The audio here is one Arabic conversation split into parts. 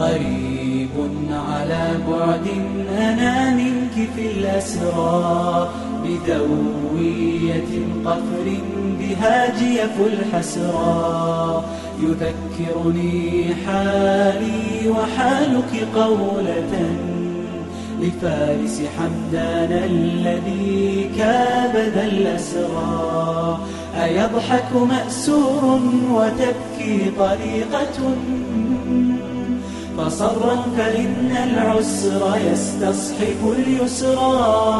قريب على بعد أنا منك في الأسرى بدوية قفر بها جيف الحسرى. يذكرني حالي وحالك قولة لفارس حمدان الذي كابد الأسرى. أيضحك مأسور وتبكي طريقة؟ فصرا فإن العسر يستصحب اليسرى.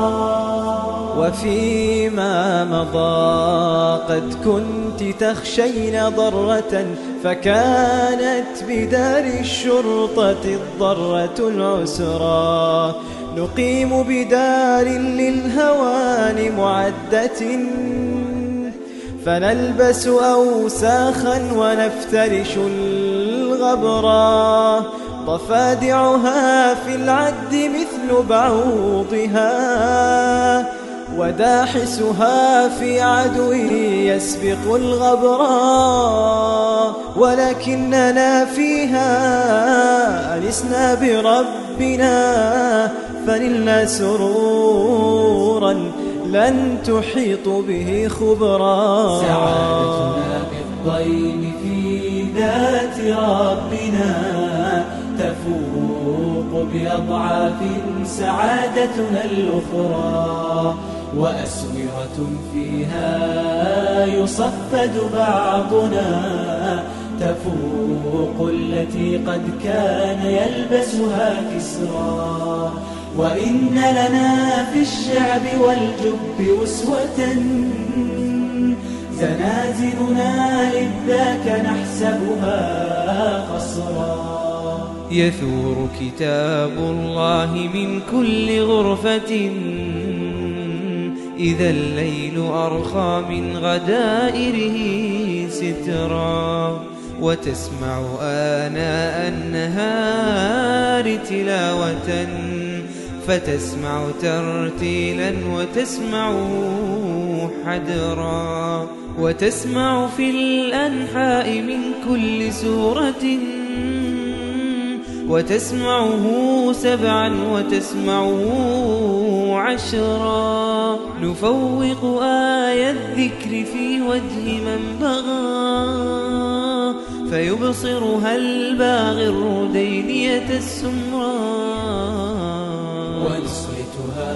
وفيما مضى قد كنت تخشين ضرة فكانت بدار الشرطة الضرة العسرى. نقيم بدار للهوان معدة فنلبس أوساخا ونفترش الغبرا. ضفادعها في العد مثل بعوضها وداحسها في عدو يسبق الغبرا ولكننا فيها أنسنا بربنا فنلنا سرورا لن تحيط به خبرا. سعادتنا بالضيم في ذات ربنا. بأضعاف سعادتنا الأخرى وأسورة فيها يصفد بعضنا تفوق التي قد كان يلبسها كسرى وإن لنا في الشعب والجب أسوة زنازلنا إذ ذاك نحسبها خصرا يثور كتاب الله من كل غرفة. إذا الليل أرخى من غدائره سترا وتسمع آناء النهار تلاوة. فتسمع ترتيلا وتسمع حدرا وتسمع في الأنحاء من كل سورة. وتسمعه سبعا وتسمعه عشرا. نفوق آية الذكر في وجه من بغى فيبصرها الباغر دينية السمرا ونسلتها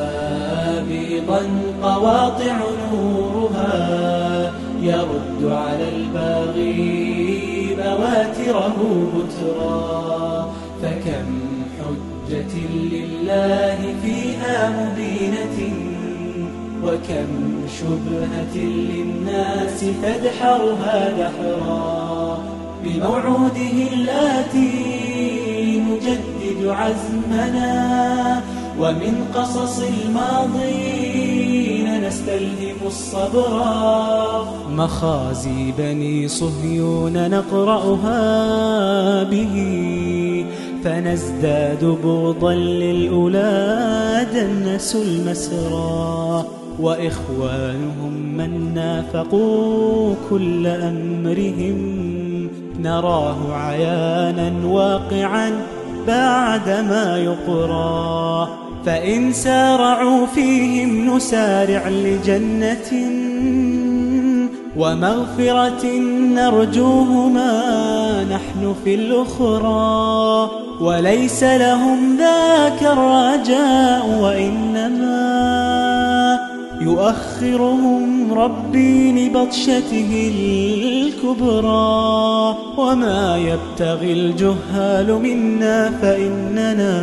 بيضا قواطع نورها يرد على الباغي بواتره بترا. فكم حجة لله فيها مبينة وكم شبهة للناس تدحرها دحرا. بموعوده الآتي نجدد عزمنا ومن قصص الماضين نستلهم الصبرا مخازي بني صهيون نقرأها به فنزداد بغضا للأولى دنسوا المسرى وإخوانهم من نافقوا كل أمرهم نراه عيانا واقعا بعدما يقرى فإن سارعوا فيهم نسارع لجنة ومغفرة نرجوهما نحن في الأخرى وليس لهم ذاك الرجاء وإنما يؤخرهم ربي لبطشته الكبرى وما يبتغي الجهال منا فإننا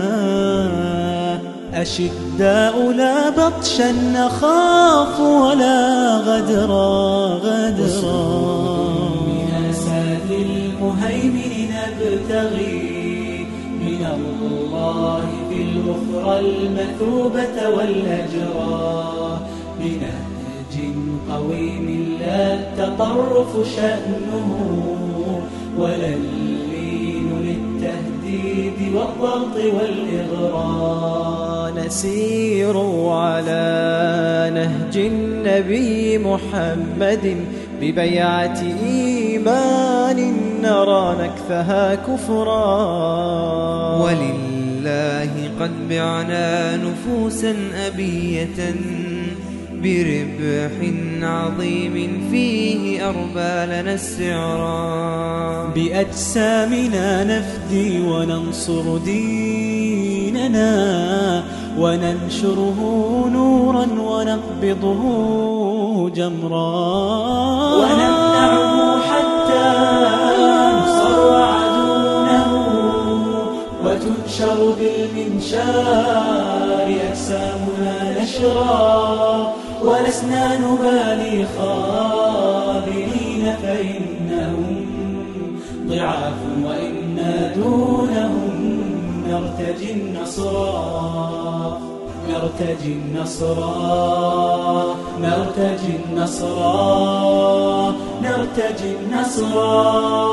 أشداء لا بطشا نخاف ولا غدرا غدرا من أساد المهيمن نبتغي من الله في الأخرى المثوبة والأجرى بنهج قويم لا التطرف شأنه ولا والضغط والإغراء نسير على نهج النبي محمد ببيعة إيمان. نرى نكثها كفرا. ولله قد بعنا نفوسا أبية. بربح عظيم فيه أربى لنا السعرا بأجسامنا نفدي وننصر ديننا وننشره نورا ونقبضه جمرا. ونمنعه حتى نصر عدونه وتنشر بالمنشار أجسامنا نشرا. ولسنا نبالي خابرين فإنهم ضعاف وإنا دونهم نرتجي النصرا نرتجي النصرا نرتجي النصرا نرتجي النصرا